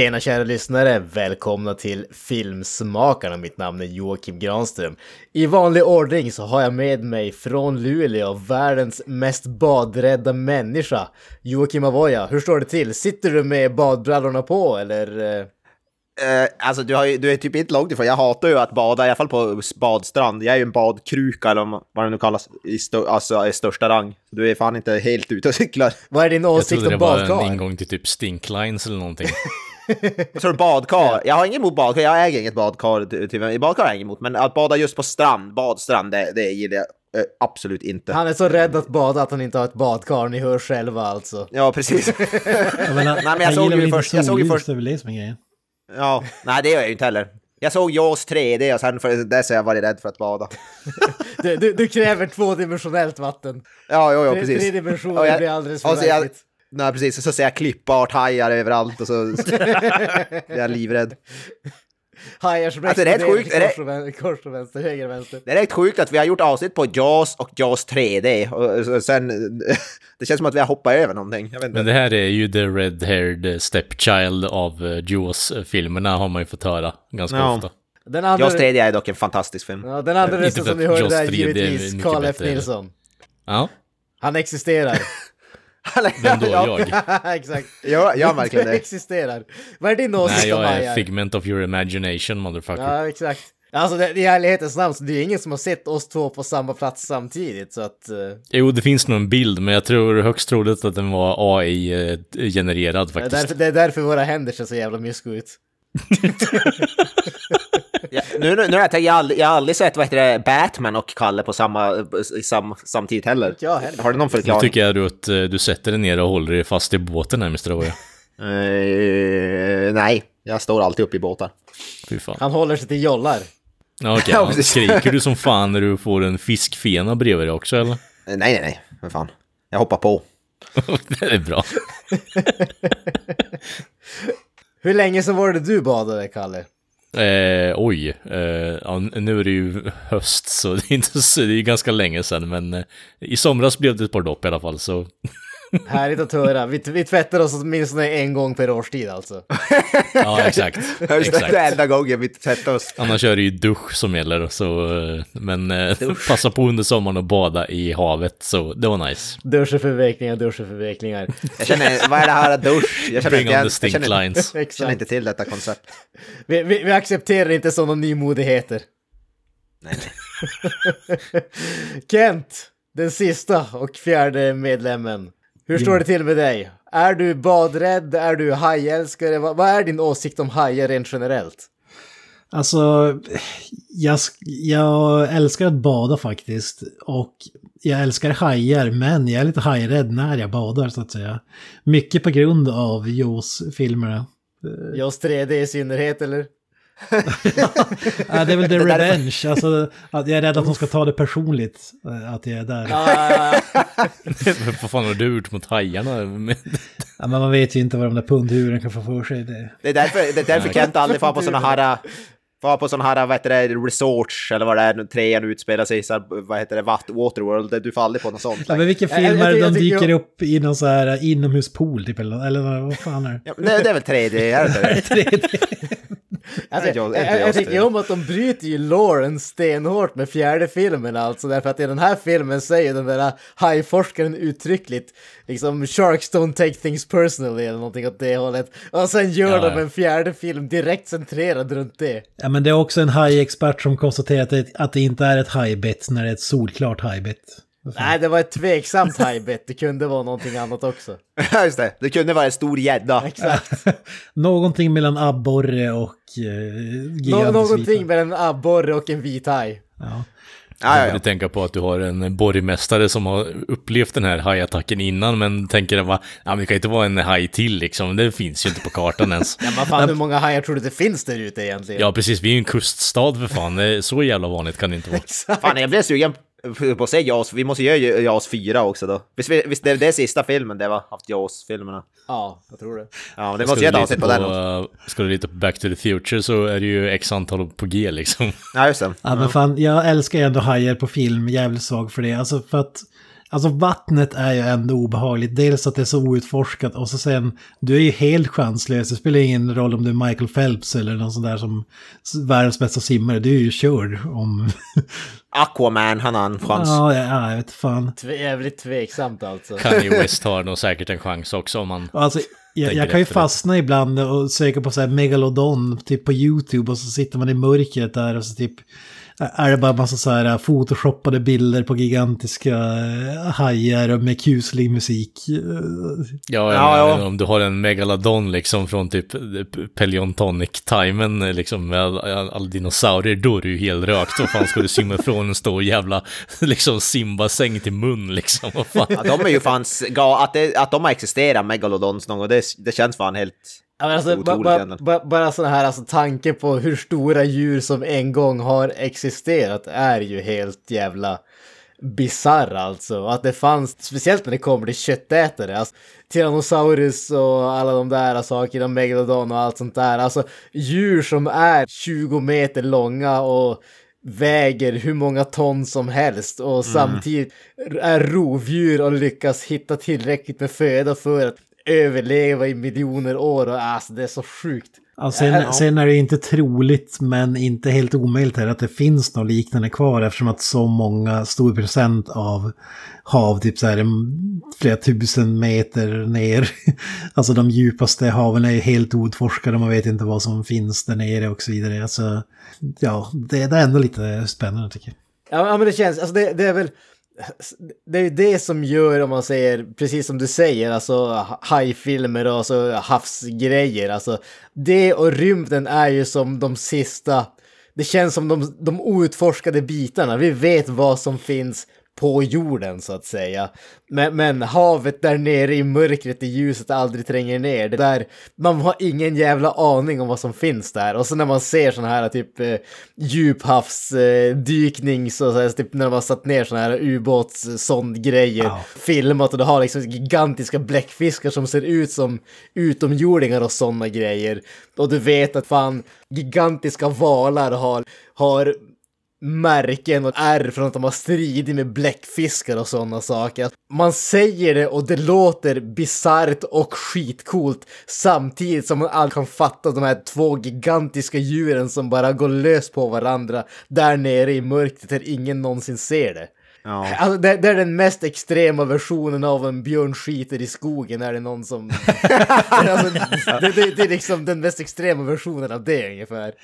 Tjena kära lyssnare! Välkomna till Filmsmakarna. Mitt namn är Joakim Granström. I vanlig ordning så har jag med mig från Luleå världens mest badrädda människa, Joakim Avoya. Hur står det till? Sitter du med badbrallorna på eller? eh? Eh, alltså du, har ju, du är typ inte långt ifrån. Jag hatar ju att bada, i alla fall på badstrand. Jag är ju en badkruka eller vad det nu kallas, i, stö, alltså, i största rang. Du är fan inte helt ute och cyklar. Vad är din Jag åsikt trodde om det var en badkar? ingång till typ Stinklines eller någonting. Så är det badkar. Jag har inget emot badkar, jag äger inget badkar. ty- Tyvärr. Badkar har jag inget emot, men att bada just på strand, badstrand, det, det gillar jag eh, absolut inte. Han är så rädd att bada att han inte har ett badkar, ni hör själva alltså. Ja, precis. Jag menar, men jag såg ju först- jag såg ju först- Det är väl det som är grejen. ja, nej det gör jag ju inte heller. Jag såg Jaws 3D och sen för det så har jag varit rädd för att bada. Du, du, du kräver tvådimensionellt vatten. Ja, jo, jo, precis. tre dimensioner jag- blir alldeles för så jag-. Nej, precis. Så ser jag klippart, hajar överallt och så är jag livrädd. Hajar som Alltså, det är rätt sjukt, kors och vän- kors och vänster, höger och vänster. Det är rätt sjukt att vi har gjort avsnitt på Jaws och Jaws 3D och sen... Det känns som att vi har hoppat över någonting. Jag vet inte. Men det här är ju the red-haired stepchild av uh, Jaws-filmerna har man ju fått höra ganska Ja. ofta. Den andra, Jaws 3D är dock en fantastisk film. ja, den andra Inte rösten som ni hörde Jaws där är 3D är givetvis Carl F. Nilsson. Ja, Han existerar. vem då? ja, Jag? Exakt. Ja, ja, verkligen det. existerar. Vad är din åsikt Nej, om jag är figment of your imagination, motherfucker. Ja, exakt. Alltså det, i ärlighetens namn så det är ingen som har sett oss två på samma plats samtidigt så att... eh, Jo, det finns nog en bild, men jag tror högst troligt att den var AI-genererad det, är faktiskt. därför, det är därför våra händer ser så jävla mysko ut. Ja, nu, nu, nu har jag tänkt, jag har aldrig, jag har aldrig sett vad heter det, Batman och Kalle på samma, sam, samtidigt heller. Ja, heller. Har du någon Nu förklaring? tycker jag du att eh, du sätter dig ner och håller dig fast i båten här, Mr. Oja. Eh, nej, jag står alltid upp i båtar. Fy fan. Han håller sig till jollar. Okej. Precis. Skriker du som fan när du får en fiskfena bredvid dig också, eller? Eh, nej, nej, nej, men fan. Jag hoppar på. det är bra. Hur länge sedan var det du badade, Kalle? Eh, oj, eh, ja, nu är det ju höst så det är, inte så, det är ganska länge sedan men eh, i somras blev det ett par dopp i alla fall så Härligt att höra. Vi, vi tvättar oss åtminstone en gång per årstid alltså. ja exakt. Exakt. det är enda gången vi tvättar oss. Annars är det ju dusch som gäller så eh, men eh, passa på under sommaren att bada i havet så det var nice. Duscheförvecklingar, duscheförvecklingar. Jag känner, vad är det här dusch? Jag känner, Bring inte, on jag, the stink känner, lines. jag känner inte till detta koncept. Vi, vi, vi accepterar inte sådana nymodigheter. Nej, nej. Kent, den sista och fjärde medlemmen. Hur står det till med dig? Är du badrädd? Är du hajälskare? Vad, är din åsikt om hajar rent generellt? Alltså, jag, jag älskar att bada faktiskt. Och jag älskar hajar, men jag är lite hajrädd när jag badar så att säga. Mycket på grund av Jaws-filmerna. Jaws 3D i synnerhet eller? Ja, det är väl the revenge, alltså att jag är rädd att de ska ta det personligt. eh, Att jag är där. Vad fan har du gjort mot hajarna? Ja, men man vet ju inte vad de där pundhuren kan få för sig. Det. Det är därför, det är därför Kent aldrig får på såna här... Var på såna här, vad heter det, resorts eller vad det är, trean utspelar sig i, så här, vad heter det, Wat- Waterworld, du aldrig på något sånt. Ja, men vilken film är det de dyker jag- upp i någon så här inomhuspool typ eller, eller vad- fan är det? Ja, men det, är väl 3D, är det inte det? Alltså, Nej, jag, jag- jag, inte jag, jag tycker om att de bryter ju Lauren stenhårt med fjärde filmen alltså, därför att i den här filmen säger den där hajforskaren uttryckligt liksom “Sharks don't take things personally” eller någonting åt det hållet. Och sen gör Ja, de ja. en fjärde film direkt centrerad runt det. Ja, men det är också en hajexpert som konstaterar att det, att det inte är ett hajbett när det är ett solklart hajbett. Nej, det var ett tveksamt hajbett, det kunde vara någonting annat också. Ja, just det. Det kunde vara en stor gädda. Exakt. Någonting mellan abborre och eh, Nå- någonting med en abborre och en vit haj. Ja. Ja, Jag ja, borde tänka på att du har en borgmästare som har upplevt den här hajattacken innan, men tänker att va, ja, det kan inte vara en haj till liksom. Det finns ju inte på kartan ens. Ja, men fan, hur många hajar tror du det finns där ute egentligen? Ja, precis. Vi är ju en kuststad för fan. Så jävla vanligt kan det inte vara. Fan, jag blev sugen på att se Jaws. Vi måste göra Jaws 4 också då. Visst, vi- visst det är det sista filmen det var? Haft Jaws-filmerna. Ja, jag tror det. Ja, men det måste göra ett avsnitt på den också. uh, Ska du lita på Back to the Future så är det ju x antal på G liksom. Ja, just det. Ja, men fan, jag älskar ju ändå hajar på film, jävligt svag för det. Alltså för att, alltså vattnet är ju ändå obehagligt. Dels att det är så outforskat och så sen, du är ju helt chanslös. Det spelar ingen roll om du är Michael Phelps eller någon sån där som världens bästa simmare. Du är ju körd om... Aquaman, han har en chans. ja, ja, jag vet fan. Tve, jävligt tveksamt alltså. Kanye West har nog säkert en chans också om man... Alltså, jag, jag kan ju efter det. fastna ibland och söka på så här megalodon, typ på YouTube och så sitter man i mörkret där och så typ är det bara massa så här photoshoppade bilder på gigantiska eh, hajar och med kuslig musik. Eh, Ja, Ja, ja, om du har en megalodon liksom från typ paleontonic-timen liksom med alla all dinosaurier, då är du ju helt rökt. Vad fan ska du simma ifrån en stor jävla liksom simbassäng till mun liksom? Ja, de är ju fan... Att, det, att de har existerat, megalodons någon gång, det, det känns fan helt... Alltså, ba, Otroligt ba, egentligen. ba, bara sådana här alltså, tanke på hur stora djur som en gång har existerat är ju helt jävla bisarr alltså. Att det fanns, speciellt när det kommer till köttätare, alltså, Tyrannosaurus och alla de där sakerna, Megalodon och allt sånt där. Alltså djur som är 20 meter långa och väger hur många ton som helst och samtidigt är rovdjur och lyckas hitta tillräckligt med föda för att överleva i miljoner år och alltså det är så sjukt. Ja, sen, sen är det inte troligt men inte helt omöjligt här att det finns något liknande kvar eftersom att så många, stor procent av hav, typ så här en- flera tusen meter ner. Alltså de djupaste haven är ju helt outforskade, man vet inte vad som finns där nere och så vidare. Alltså, ja, det, det är ändå lite spännande tycker jag. Ja men det känns, alltså det, det är väl det är ju det som gör, om man säger, precis som du säger, alltså hajfilmer och alltså, havsgrejer. Alltså, det och rymden är ju som de sista, det känns som de, de outforskade bitarna. Vi vet vad som finns på jorden så att säga. Men, men havet där nere i mörkret, i ljuset, aldrig tränger ner. Det där, man har ingen jävla aning om vad som finns där. Och så när man ser såna här typ eh, djuphavsdykning, så, så här, typ när de har satt ner såna här ubåtssondgrejer, Ja. filmat och du har liksom gigantiska bläckfiskar som ser ut som utomjordingar och sådana grejer. Och du vet att fan gigantiska valar har, har märken och ärr från att de har stridit med bläckfiskar och sådana saker. Man säger det och det låter bisarrt och skitcoolt samtidigt som man aldrig kan fatta de här två gigantiska djuren som bara går lös på varandra där nere i mörkret där ingen någonsin ser det. Ja. Alltså, det, det är den mest extrema versionen av en björn skiter i skogen, är det någon som... alltså, det, det, det är liksom den mest extrema versionen av det ungefär.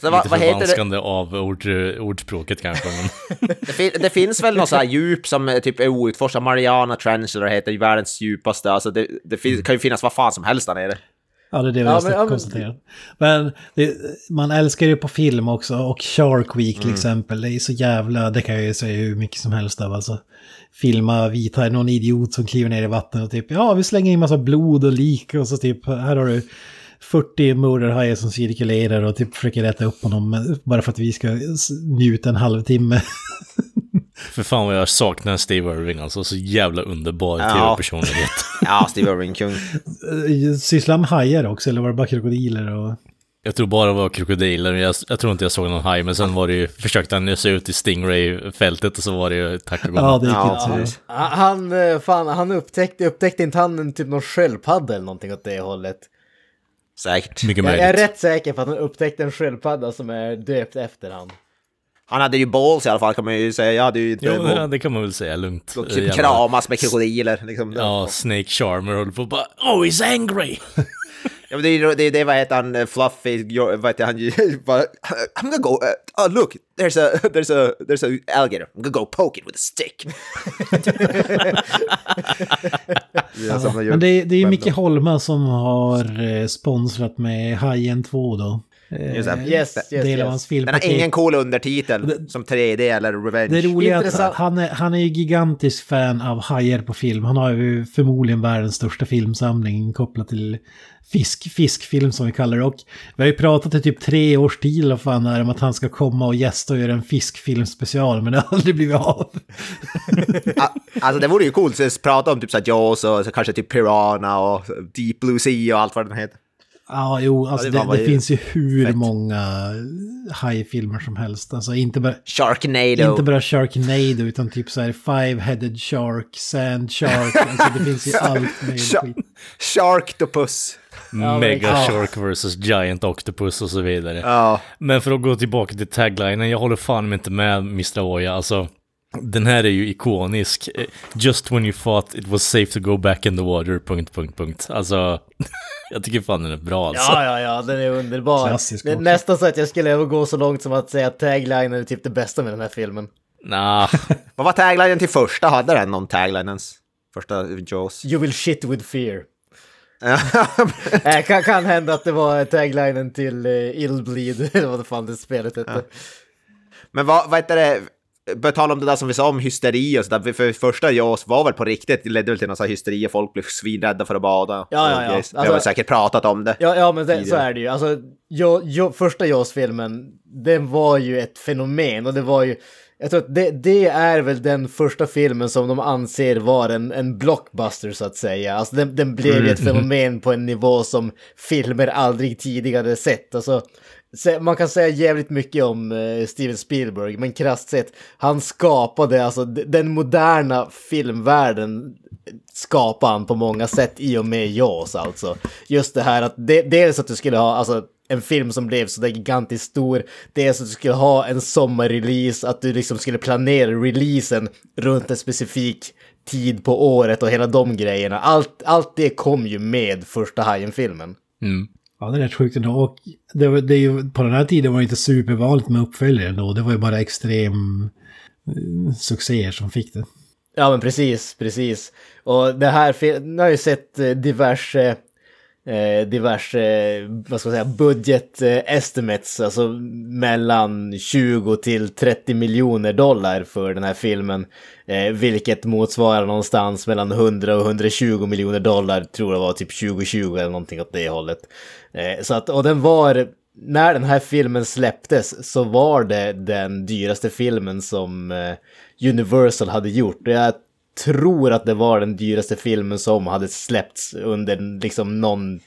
Så vad, Lite vad heter det? förvanskande av ord, ordspråket kanske. Men... Det, fin, det finns väl något så här djup som eh, typ är outforskat, Mariana Trench eller heter, världens djupaste. Alltså det, det fin, kan ju finnas vad fan som helst där nere. Ja, det är det vi Ja, har ja, konstaterat. Men det, man älskar ju på film också och Shark Week till exempel. Det är så jävla, det kan jag ju säga hur mycket som helst av alltså. Filma vita, någon idiot som kliver ner i vattnet och typ ja vi slänger in massa blod och lik och så typ här har du 40 murderhajar som cirkulerar och typ försöker rätta upp honom bara för att vi ska njuta en halvtimme. För fan vad jag saknar Steve Irving alltså. Så jävla underbar Ja. tv-personlighet. Ja, Steve Irving, kung. Eh, Sysslar med hajar också eller var det bara krokodiler och... Jag tror bara det var krokodiler, jag, jag tror inte jag såg någon haj, men sen var det ju, försökte han nysa ut i Stingray-fältet och så var det ju tack och Ja, det gick Ja, inte så. Han, eh, fan, han upptäckte, upptäckte inte han en, typ någon sköldpadda eller någonting åt det hållet? Säkert. Mycket Jag, möjligt. jag är rätt säker på att han upptäckte en sköldpadda som är döpt efter han. Han hade ju balls i alla fall kan man ju säga. Jag hade ju inte... Jo, ja, det kan man väl säga lugnt. och Eh, typ jävla- kramas med krokodiler. Liksom. Ja, Snake Charmer håller på bara Oh, he's angry! Ja, men det är det, det vad heter han, eh, Fluffy, vad heter han, bara, I'm gonna go, uh, oh look, there's a, there's a, there's a alligator, I'm gonna go poke it with a stick. ja. Men det, är- det är ju Micke Holma som har eh, sponsrat med Hajen 2 då. Just det. Yes, yes, del av yes. hans Den har ingen cool undertitel som 3D eller Revenge. Det roliga är att han är, han är ju gigantisk fan av hajar på film. Han har ju förmodligen världens största filmsamling kopplat till fisk, fiskfilm som vi kallar det. Och vi har ju pratat i typ tre års tid eller fan är det, om att han ska komma och gästa och göra en fiskfilmspecial. Men det har aldrig blivit av. Alltså det vore ju coolt att prata om typ såhär Jaws och så kanske typ Piranha och Deep Blue Sea och allt vad den heter. Ja, jo, alltså det det, var det ju finns ju hur fett. många hajfilmer som helst. Alltså inte bara... Sharknado. Inte bara Sharknado utan typ så här Five-Headed Shark, Sand Shark. Alltså det finns ju allt möjligt skit. Sharktopus. Mega ja. Shark vs Giant Octopus och så vidare. Ja. Men för att gå tillbaka till taglinen, jag håller fan inte med Mr. Oya. Alltså, den här är ju ikonisk. Eh, Just when you thought it was safe to go back in the water, punkt, punkt, punkt. Alltså, jag tycker fan den är bra alltså. Ja, ja, ja, den är underbar. Klassisk Det är nästan så att jag skulle gå så långt som att säga att taglinen är typ det bästa med den här filmen. Nah, Vad var taglinen till första? Hade den någon tagline ens? Första Jaws? You will shit with fear. Eh, kan, kan hända att det var taglinen till uh, Illbleed, eller vad fan det spelet hette. Men vad, vad heter det? Börja tala om det där som vi sa om hysteri och sådär. För första Jaws var väl på riktigt, det ledde väl till någon sån här hysteri och folk blev svinrädda för att bada. Ja, ja, ja. Och, Vi har Alltså- väl säkert pratat om det. Ja, ja men det, så är det ju. Alltså, jo, jo, första Jaws-filmen, den var ju ett fenomen och det var ju... Jag tror att det, det är väl den första filmen som de anser vara en, en blockbuster så att säga. Alltså den, den blev ju ett fenomen på en nivå som filmer aldrig tidigare sett. Alltså, man kan säga jävligt mycket om eh, Steven Spielberg, men krasst sett, han skapade alltså den moderna filmvärlden skapade han på många sätt i och med Jaws alltså. Just det här att det, dels att du skulle ha alltså, en film som blev så där gigantiskt stor, dels att du skulle ha en sommarrelease, att du liksom skulle planera releasen runt en specifik tid på året och hela de grejerna. Allt, allt det kom ju med första Hajen-filmen. Ja, det är rätt sjukt ändå. Och det, var- det är ju, på den här tiden var det inte supervanligt med uppföljare ändå. Det var ju bara extrem eh, succéer som fick det. Ja men precis, precis. Och det här, nu har jag ju sett eh, diverse, eh, diverse, eh, vad ska man säga, budget eh, estimates, alltså mellan 20 till 30 miljoner dollar för den här filmen. Eh, vilket motsvarar någonstans mellan 100 och 120 miljoner dollar, tror jag var typ 2020 eller någonting åt det hållet. Eh, så att, och den var, när den här filmen släpptes så var det den dyraste filmen som eh, Universal hade gjort. Jag tror att det var den dyraste filmen som hade släppts under liksom någon...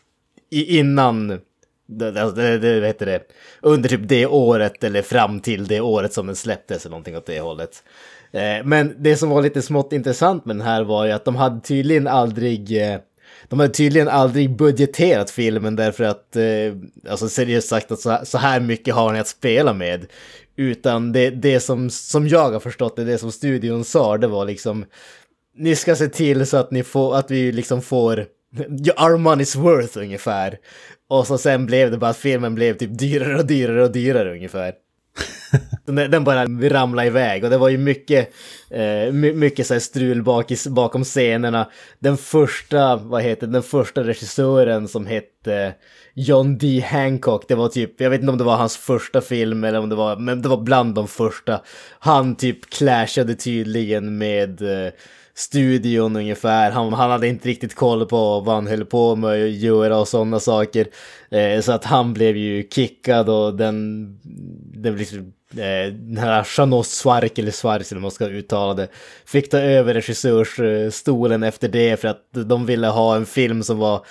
Innan... Det, det, det, vad heter det? Under typ det året eller fram till det året som den släpptes eller någonting åt det hållet. Eh, men det som var lite smått intressant med den här var ju att de hade tydligen aldrig... Eh, de hade tydligen aldrig budgeterat filmen därför att, eh, alltså seriöst sagt att så, så här mycket har ni att spela med. Utan det, det som, som jag har förstått det, det som studion sa, det var liksom, ni ska se till så att ni får, att vi liksom får, our money's worth ungefär. Och så sen blev det bara att filmen blev typ dyrare och dyrare och dyrare ungefär. Den, den bara ramlade iväg och det var ju mycket, eh, my, mycket så strul bak i, bakom scenerna. Den första, vad heter den första regissören som hette John D. Hancock, det var typ, jag vet inte om det var hans första film eller om det var, men det var bland de första. Han typ clashade tydligen med eh, studion ungefär. Han, han hade inte riktigt koll på vad han höll på med att göra och sådana saker. Eh, så att han blev ju kickad och den, den liksom, eh, den här Janos Svark eller Svark eller man ska uttala det, fick ta över regissörsstolen efter det för att de ville ha en film som var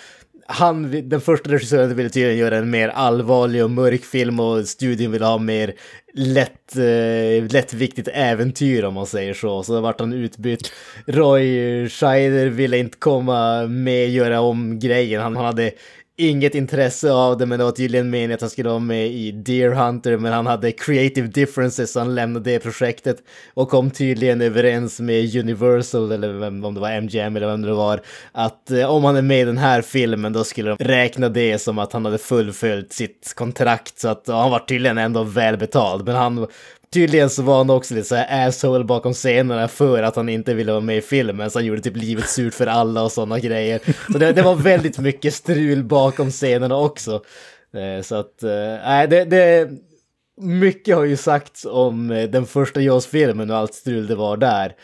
han, den första regissören ville tydligen göra en mer allvarlig och mörk film och studion ville ha mer lätt, eh, lättviktigt äventyr om man säger så. Så då vart han utbytt. Roy Scheider ville inte komma med och göra om grejen. Han, han hade inget intresse av det men det var tydligen meningen att han skulle vara med i Deer Hunter men han hade creative differences så han lämnade det projektet och kom tydligen överens med Universal eller vem, om det var MGM eller vem det var att eh, om han är med i den här filmen då skulle de räkna det som att han hade fullföljt sitt kontrakt så att ja, han var tydligen ändå välbetald men han Tydligen så var han också lite så här asshole bakom scenerna för att han inte ville vara med i filmen så han gjorde typ livet surt för alla och sådana grejer. Så det, det var väldigt mycket strul bakom scenerna också. Eh, så att, eh, nej, det, det... Mycket har ju sagts om eh, den första Jaws-filmen och allt strul det var där.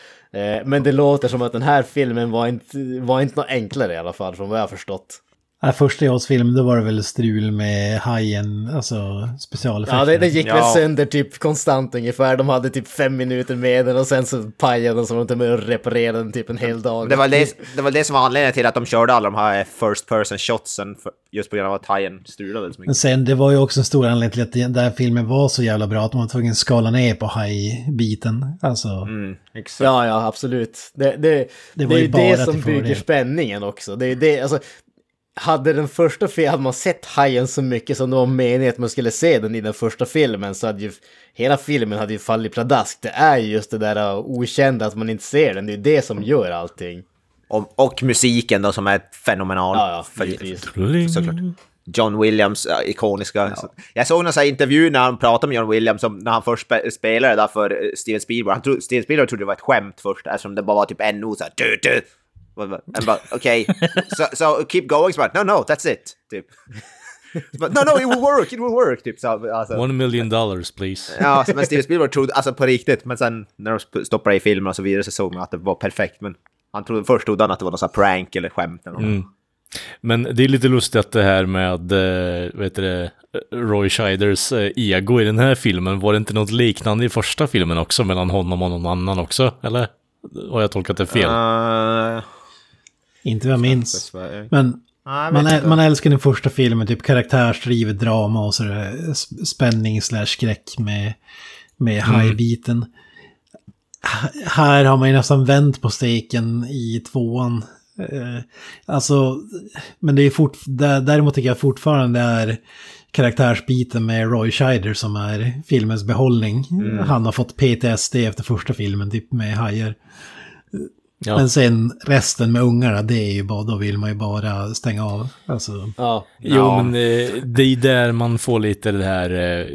Men det låter som att den här filmen var inte, var inte något enklare i alla fall, från vad jag har förstått. Nej, första Jaws film då var det väl strul med hajen, alltså specialeffekter. Ja, det, det gick väl Ja. sönder typ konstant ungefär. De hade typ fem minuter med den och sen så pajade den så de inte med att reparera den typ en hel dag. Det var det, det var det som var anledningen till att de körde alla de här first person shotsen, för, just på grund av att hajen strulade så Men mycket. sen, det var ju också en stor anledning till att den där filmen var så jävla bra att man var tvungen att skala ner på hajbiten. Alltså, Mm, exakt. Ja, ja, absolut. Det, det, det, Det var är ju ju bara det som bygger spänningen också. Det är det, alltså, hade den första filmen, hade man sett hajen så mycket som det var meningen att man skulle se den i den första filmen så hade ju hela filmen hade ju fallit pladask. Det är ju just det där uh, okända att man inte ser den, det är det som gör allting. Och, och musiken då som är fenomenal. Ja, ja, För-. Såklart. John Williams, äh, ikoniska. Jag såg någon sån här intervju när han pratade med John Williams, om, när han först spe, spelade där för eh, Steven Spielberg. Han tro, Steven Spielberg trodde det var ett skämt först, eftersom det bara var typ en not såhär Han bara, okej, so, so keep going, så bara, no, no, that's it, typ. Bara, no, no, it will work, it will work, typ. Så, alltså. One million dollars please. Ja, men Steven Spielberg trodde, alltså på riktigt, men sen när de stoppade i filmen och så vidare så såg man att det var perfekt. Men han trodde, först trodde han att det var någon sån prank eller skämt eller något. Men det är lite lustigt det här med, eh, vad heter det, Roy Scheiders eh, ego i den här filmen. Var det inte något liknande i första filmen också mellan honom och någon annan också? Eller? Har jag tolkat det fel? Uh, inte vad jag minns. Men man, äl, man älskar den första filmen, typ karaktärsdrivet drama och sådär sp- spänning slash skräck med, med hajbiten. H- Här har man ju nästan vänt på steken i tvåan. Eh, alltså, men det är fort, där, däremot tycker jag fortfarande är karaktärsbiten med Roy Scheider som är filmens behållning. Han har fått PTSD efter första filmen, typ med hajar. Ja. Men sen resten med ungarna, det är ju bara, då vill man ju bara stänga av. Alltså, Ja, Jo, Ja. men eh, det är där man får lite det här eh,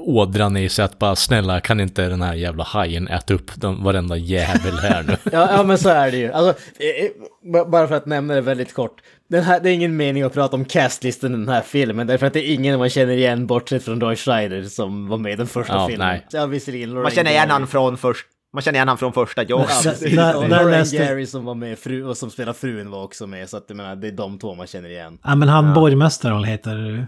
ådran i sig att bara snälla kan inte den här jävla hajen äta upp den, varenda jävel här nu? Ja, ja, men så är det ju. Alltså, eh, bara för att nämna det väldigt kort. Den här, det är ingen mening att prata om castlistan i den här filmen, därför att det är ingen man känner igen bortsett från Roy Scheider som var med i den första Ja, filmen. nej. Ja, visserligen Man Lorraine känner igen han från först. Man känner igen han från första Ja, Jaws. precis. Gary som var med fru och som spelar frun var också med, så att jag menar, det är de två man känner igen. ja men han borgmästaren han heter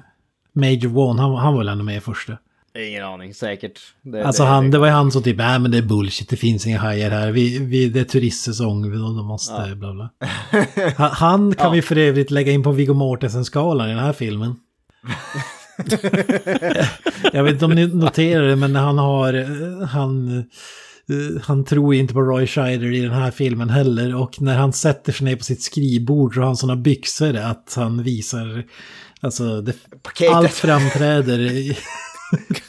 Major One, han, han var väl ändå med i första. Ingen aning, säkert. Det, Alltså han, det var ju han som typ, nej men det är bullshit, det finns inga hajar här, vi, vi, det är turistsäsong, vi- de måste bla bla. Han, han kan vi för övrigt lägga in på Viggo Mortensen-skalan i den här filmen. Jag vet inte om ni noterar det, men han har, eh, han, han tror inte på Roy Scheider i den här filmen heller. Och när han sätter sig ner på sitt skrivbord så har han sådana byxor att han visar, alltså det, allt framträder.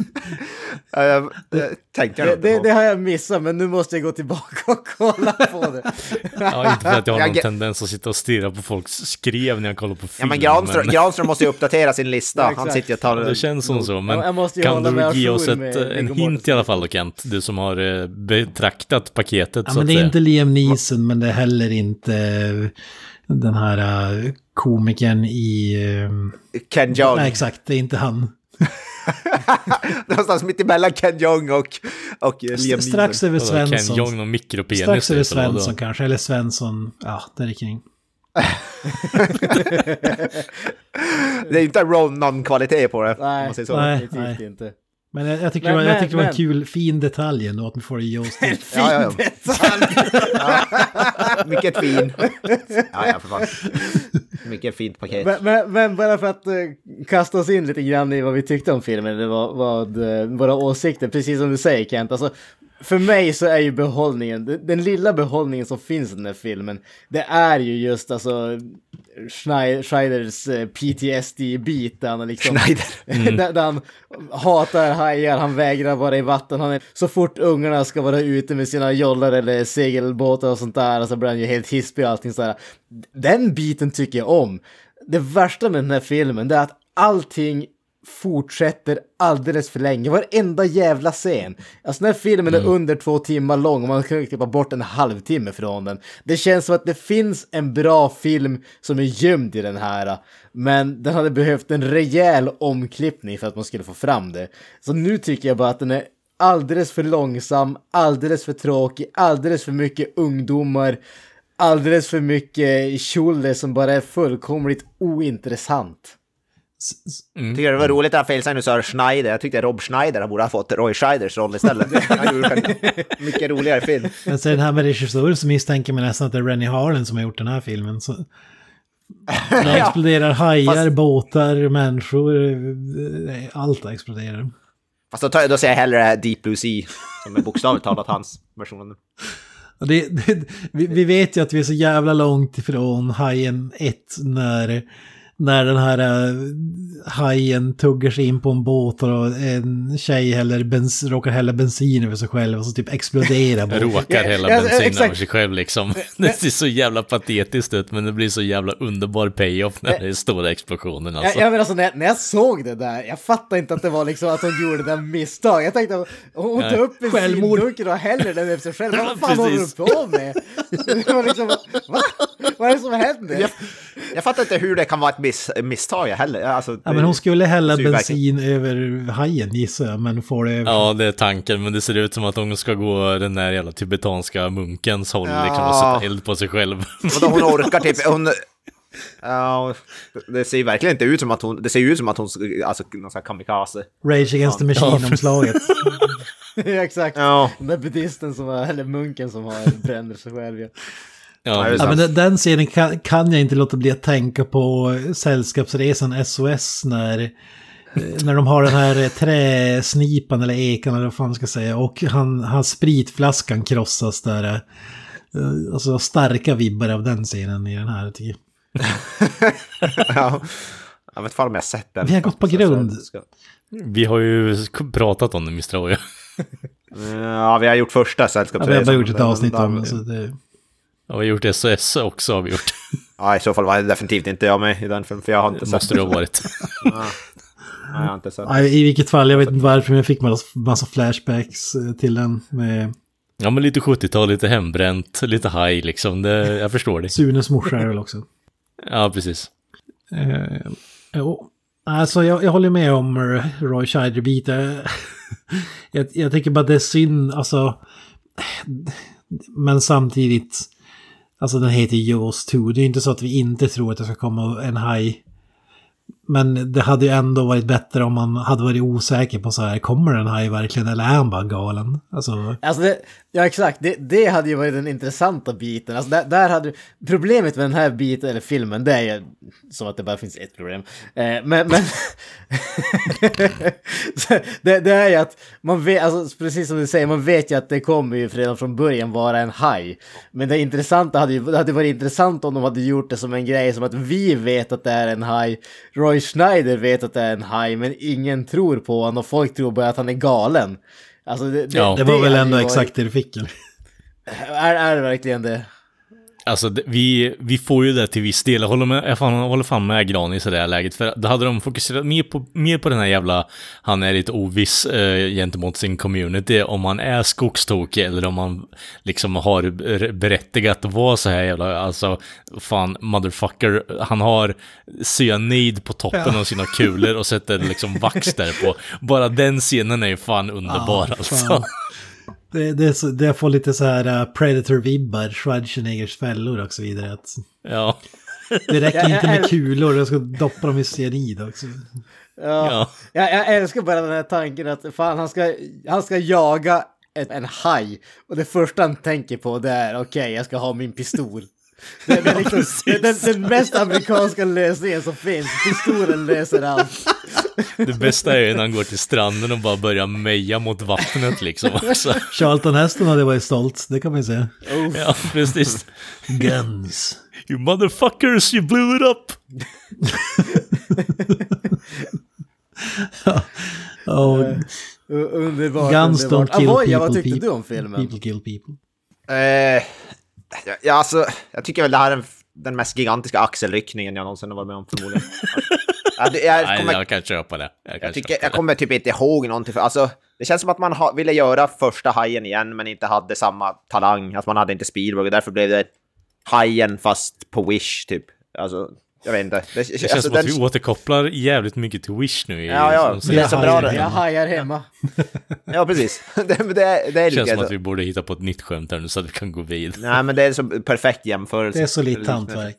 Ja, jag, jag tänkte det, det, det har jag missat, men nu måste jag gå tillbaka och kolla på det. Ja, inte för att jag har någon Jag- tendens att sitta och stirra på folks skrev när jag kollar på Ja film. men Granström, Granström måste ju uppdatera sin lista. Ja, han sitter och tar... Det känns som så, men Jag- jag måste ju kan du ge oss ett, med eh, en hint i alla fall då Kent? Du som har eh, betraktat paketet Ja, så men det är säga. inte Liam Neeson, men det är heller inte eh, den här komikern i... Ken Jeong. Nej, exakt, det är inte han. Någonstans mitt emellan Ken Jeong och, och Liam Strax över Vadå, Ken Svensson. Jong någon mikropenis? Strax över typ? Svensson kanske, eller Svensson, ja, där kring. Det är inte Ronan-kvalitet på det. Nej. Nej. definitivt inte. Men jag, jag tycker, Men- det, var, jag men- tycker det var en men- kul, fin detalj ändå att man får det i oss. till. Ja, ja, ja. Mycket fin. Ja, ja, för fan. Mycket fint paket. Men, men, men bara för att eh, kasta oss in lite grann i vad vi tyckte om filmen, eller vad, vad eh, våra åsikter, precis som du säger Kent. Alltså, för mig så är ju behållningen, den, lilla behållningen som finns i den här filmen, det är ju just alltså Schnei- Schneiders eh, PTSD-bit där han liksom... Schneider. där, där han hatar hajar, han vägrar vara i vatten. Han är, så fort ungarna ska vara ute med sina jollar eller segelbåtar och sånt där, så blir han ju helt hispig och allting sådär. Den biten tycker jag om. Det värsta med den här filmen det är att allting fortsätter alldeles för länge. Varenda jävla scen. Alltså den här filmen är under två timmar lång och man kan klippa bort en halvtimme från den. Det känns som att det finns en bra film som är gömd i den här. Men den hade behövt en rejäl omklippning för att man skulle få fram det. Så nu tycker jag bara att den är alldeles för långsam, alldeles för tråkig, alldeles för mycket ungdomar, alldeles för mycket kjolle som bara är fullkomligt ointressant. Tycker det var roligt att han nu sa Schneider. Jag tyckte Rob Schneider borde ha fått Roy Scheiders roll istället. Han gjorde en mycket roligare film. Men sen här med regissörer så misstänker man nästan att det är Rennie Harlan som har gjort den här filmen. Så... Det exploderar hajar, Fast- båtar, människor, eh, allt exploderar. Fast då, tar jag, då säger jag hellre Deep Blue Sea, som är bokstavligt talat hans version. Det, det, vi, vi vet ju att vi är så jävla långt ifrån Hajen 1 när, när den här äh, hajen tuggar sig in på en båt och en tjej häller bens, råkar hälla bensin över sig själv och så typ exploderar båten. Råkar Ja, hela ja, bensin exakt. över sig själv liksom. Det ser så jävla patetiskt ut men det blir så jävla underbar payoff när det är stora explosionen alltså. jag menar alltså när, när jag såg det där, jag fattade inte att det var liksom att hon gjorde det där misstag. Jag tänkte att hon tar upp bensindunken och häller den efter sig själv. Vad fan håller du på med? Det var liksom, va? Vad är det som händer? Jag, jag fattar inte hur det kan vara ett miss, misstag heller. Alltså, Ja men hon skulle hälla verkligen- bensin över hajen gissar jag, men får det... Ja, det är tanken, men det ser ut som att hon ska gå den där jävla tibetanska munkens håll Ja. liksom och sätta eld på sig själv. Och då hon orkar typ, hon... Ja, det ser ju verkligen inte ut som att hon, det ser ut som att hon, alltså någon sån här kamikaze. Rage Against the Machine-omslaget. Ja, exakt. Ja. Den där buddhisten som har, eller munken som har bränner sig själv. Ja. Ja, Ja, men den- den scenen kan, kan jag inte låta bli att tänka på Sällskapsresan SOS när, eh, när de har den här träsnipan eller ekan eller vad fan man ska säga och han, hans spritflaskan krossas där. eh, Alltså starka vibbar av den scenen i den här tycker jag. ja. Jag vet fan om jag har sett den. Vi har gått på grund. vi har ju pratat om det, Mr. Oja. Ja, vi har gjort första Ja, sällskapsresan. vi har bara gjort ett avsnitt om det. Ja, vi har gjort SOS också har vi gjort. Ja, i så fall var det definitivt inte jag med i den filmen, för jag har inte sett måste det ha varit. Nej, jag har inte sett ja, I vilket fall, jag vet inte varför, men jag fick massa, massa flashbacks eh, till den med Ja, men lite 70-tal, lite hembränt, lite high liksom. Det, jag förstår det. Sunes morsa är väl också. Ja, precis. Eh, jo. Alltså jag, jag håller med om Roy Scheider-biten. jag, jag tycker bara det är synd, alltså. Men samtidigt. Alltså den heter Jaws 2. Det är inte så att vi inte tror att det ska komma en haj. Men det hade ju ändå varit bättre om man hade varit osäker på så här, kommer den haj verkligen eller är han bara galen? Alltså, Alltså det, ja exakt, det, det hade ju varit den intressanta biten. Alltså där, där hade, problemet med den här biten, eller filmen, det är ju som att det bara finns ett problem. Eh, men men det, det är ju att man vet, alltså precis som du säger, man vet ju att det kommer ju redan från början vara en haj. Men det intressanta hade ju, det hade varit intressant om de hade gjort det som en grej, som att vi vet att det är en haj, Roy Schneider vet att det är en haj, men ingen tror på honom och folk tror bara att han är galen. Alltså det, det, Ja. det var väl ändå varit- exakt det du fick. Eller? är, är det verkligen det? Alltså, vi, vi får ju det till viss del. Jag håller, med, jag fan, håller fan med Granis i det här läget. För då hade de fokuserat mer på, mer på den här jävla... Han är lite oviss eh, gentemot sin community. Om han är skogstokig eller om han liksom har ber- berättigat att vara så här jävla... Alltså, fan, motherfucker. Han har cyanid på toppen av sina kulor och sätter liksom vax där på. Bara den scenen är ju fan underbar Ja, alltså. Det, det, så, det får lite så här uh, Predator-vibbar, Schwarzeneggers fällor och så vidare. Att Ja. det räcker inte med kulor, jag ska doppa dem i cyanid också. Ja. Ja. Jag, jag älskar bara den här tanken att fan, han ska, han ska jaga en, en haj och det första han tänker på det är okej, jag ska ha min pistol. Är liksom, det, den, den mest amerikanska lösningen som finns. Pistolen löser allt. Det bästa är ju när han går till stranden och bara börjar meja mot vattnet liksom också. Charlton Heston hade varit stolt, det kan man ju säga. Ja, precis. Guns. You motherfuckers, you blew it up! Och U- Underbart, guns underbart. don't kill Avoya, people. vad tyckte people. du om filmen? People kill people. Eh, ja, alltså, jag tycker väl det här är den, mest gigantiska axelryckningen jag någonsin har varit med om förmodligen. Ja, det- jag, Nej, kommer, jag kan köpa det. Jag, jag, tycker, jag kommer typ inte ihåg någonting. För, alltså, det känns som att man ha, ville göra första hajen igen, men inte hade samma talang. Alltså man hade inte Spielberg och därför blev det hajen fast på Wish typ. Alltså, jag vet inte. Det, Det känns alltså, som att den- vi återkopplar jävligt mycket till Wish nu. i- Ja, ja, som det är så bra det. Jag hajar hemma. Ja, precis. det, det, det är Det lika känns som så. att vi borde hitta på ett nytt skämt här nu så att vi kan gå vidare. Nej, men det är en så perfekt jämförelse. Det är solitt hantverk.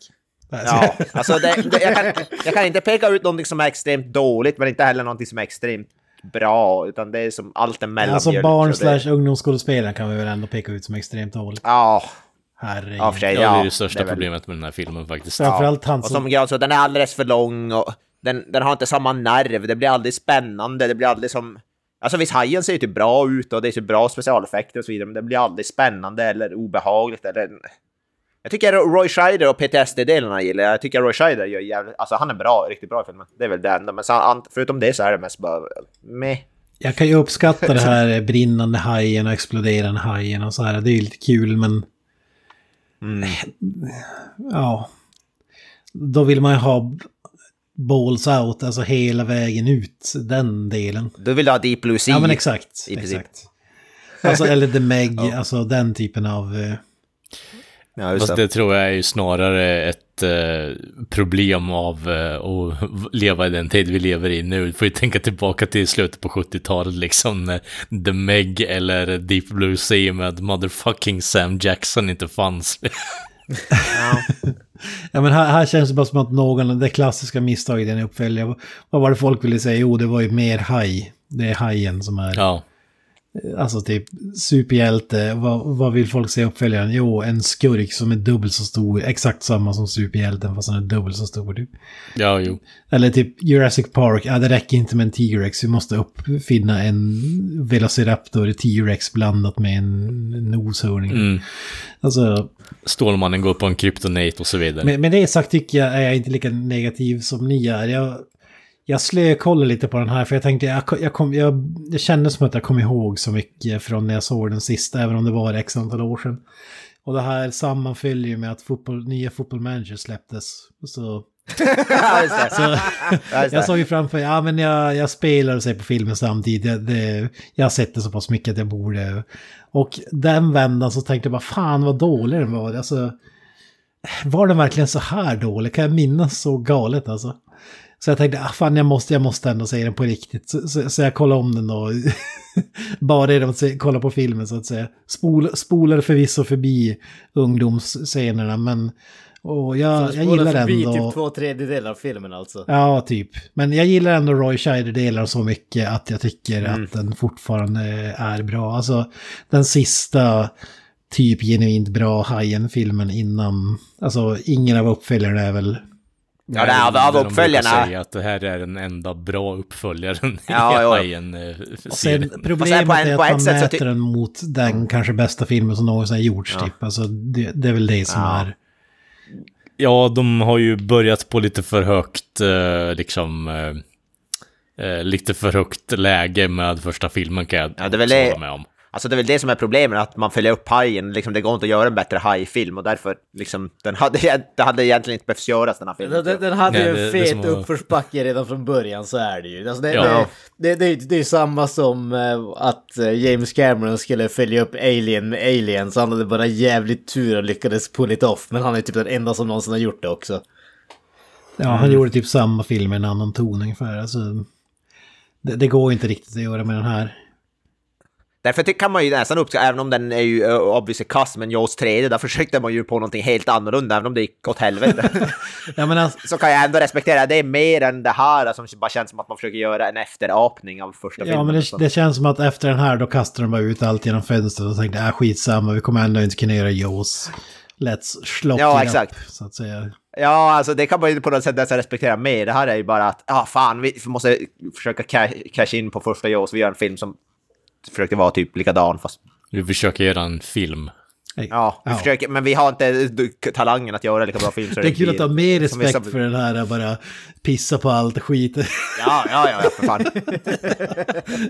Ja, alltså det, det, jag, kan, jag kan inte peka ut någonting som är extremt dåligt, men inte heller någonting som är extremt bra, utan det är som allt emellan. Alltså barn lite- slash ungdomsskådespelaren kan vi väl ändå peka ut som extremt dåligt. Ja, Herregud. ja, för sig. Ja, Ja, det är det största är väl- problemet med den här filmen faktiskt. Framförallt han Och som... som alltså, den är alldeles för lång och den, den har inte samma nerv, det blir aldrig spännande, det blir aldrig som... Alltså visst, hajen ser ju typ bra ut och det är så bra specialeffekter och så vidare, men det blir aldrig spännande eller obehagligt eller... Jag tycker Roy Scheider och PTSD-delarna gillar jag. Jag tycker Roy Scheider gör jävligt... Alltså han är bra, riktigt bra i filmen. Det är väl det enda, men förutom det så är det mest bara... Meh. Jag kan ju uppskatta det här brinnande hajen och exploderande hajen och så här. Det är ju lite kul men... Mm. Ja. Då vill man ju ha balls out, alltså hela vägen ut, den delen. Du vill ha Deep Blue Sea? Ja men exakt. exakt. Alltså, eller The Meg, alltså den typen av... Ja, just Fast det. det tror jag är ju snarare ett eh, problem av eh, att leva i den tid vi lever i nu. Du får ju tänka tillbaka till slutet på 70-talet liksom när The Meg eller Deep Blue Sea med motherfucking Sam Jackson inte fanns. Ja men här, här känns det bara som att någon, det klassiska misstaget i en uppföljare, vad var det folk ville säga? Jo, det var ju mer haj. Det är hajen som är... ja. Alltså typ superhjälte, vad, vad vill folk se uppföljaren? Jo, en skurk som är dubbelt så stor, exakt samma som superhjälten fast han är dubbelt så stor. Typ. ja, jo. Eller typ Jurassic Park, ja det räcker inte med en T-Rex, vi måste uppfinna en Velociraptor T-Rex blandat med en noshörning. Mm. Alltså, Stålmannen går på en kryptonate och så vidare. med, med det sagt tycker jag är jag inte lika negativ som ni är. Jag, jag slökollade lite på den här för jag tänkte, jag, jag, kom, jag, det kändes som att jag kom ihåg så mycket från när jag såg den sista, även om det var x antal år sedan. Och det här sammanföljer ju med att fotboll, nya Football Manager släpptes. Så. Så, jag såg ju framför ja men jag, jag spelar och ser på filmen samtidigt. Det, det, jag har sett det så pass mycket att jag borde. Och den vändan så tänkte jag bara fan vad dålig den var. Alltså, var den verkligen så här dålig? Kan jag minnas så galet alltså? Så jag tänkte, ah, fan jag måste, jag måste ändå se den på riktigt. Så, så, så jag kollade om den och bara genom att se, kolla på filmen så att säga. Spol, spolade förvisso förbi ungdomsscenerna men och jag, jag gillar förbi ändå... typ två tredjedelar av filmen alltså. Ja, typ. Men jag gillar ändå Roy Scheider-delar så mycket att jag tycker att den fortfarande är bra. Alltså den sista typ genuint bra Hajen-filmen innan... Alltså ingen av uppföljarna är väl... Ja, det är av, Där de uppföljarna. säga att det här är den enda bra uppföljaren Ja, i ja. Hajen. eh, Sen serien. problemet på en- är på att ett man sätt så mäter den mot den kanske bästa filmen som någonsin har gjorts typ. Alltså det, det är väl det som Ja. är... Ja, de har ju börjat på lite för högt, eh, liksom, eh, eh, lite för högt läge med första filmen kan jag Ja, det är väl hålla med om. Alltså det är väl det som är problemet, att man följer upp hajen. Liksom, det går inte att göra en bättre hajfilm och därför liksom, den hade, det hade egentligen inte behövt göras den här filmen. Den, den, hade Nej, ju en fet var- uppförsbacke redan från början, så är det ju. Alltså det, Ja. det, det, det, är- det är ju samma som eh, att eh, James Cameron skulle följa upp Alien med Aliens. Han hade bara jävligt tur och lyckades pull it off. Men han är typ den enda som någonsin har gjort det också. Ja, han gjorde typ samma film med en annan ton ungefär. Alltså, det, det går inte riktigt att göra med den här. Därför kan man ju nästan uppskatta, även om den är ju uh, obviously kass, men Jaws 3 där försökte man ju på någonting helt annorlunda, även om det gick åt helvete. Ja, men alltså, så kan jag ändå respektera, det är mer än det här som bara känns som att man försöker göra en efterapning av första Ja, filmen. men det, det känns som att efter den här då kastar de bara ut allt genom fönstret och tänkte äh, skitsamma, vi kommer ändå inte kunna göra Jaws. Let's slop Ja, exakt. up, så att säga. Ja, alltså det kan man ju på något sätt nästan respektera mer. Det här är ju bara att, ja ah, fan, vi måste försöka ca- cash in på första Jaws. Vi gör en film som försökte vara typ likadan, fast Vi försöker göra en film. ja, vi försöker, men vi har inte talangen att göra lika bra film. Så Det är kul att ha mer som respekt för den här och bara pissa på allt och skit. Ja, ja, ja, ja, för fan.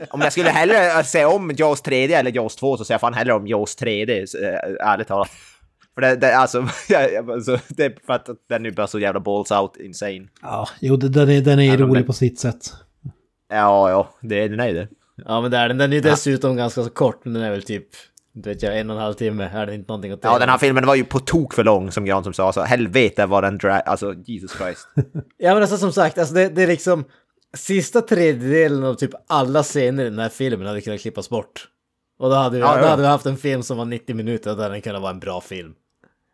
om jag skulle hellre se om Jaws 3D eller Jaws 2 så säger jag fan hellre om Jaws 3D, eh, ärligt talat. För det, det, alltså, ja, ja, alltså, det är för att den är bara så jävla balls out insane. Ja, jo, den är, den är men- rolig på sitt sätt. Ja, ja, det är den är det. Ja men det är den. Den är ju dessutom ganska så kort. men Den är väl typ, inte vet jag, en och en halv timme. Är det inte någonting att Ja, den här filmen var ju på tok för lång som Granström sa, så helvete vad den drag... Alltså, Jesus Christ. Ja men alltså som sagt, alltså det, det är liksom sista tredjedelen av typ alla scener i den här filmen hade kunnat klippas bort. Och då hade vi, Ja, då ja. hade vi haft en film som var 90 minuter och hade den kunnat vara en bra film.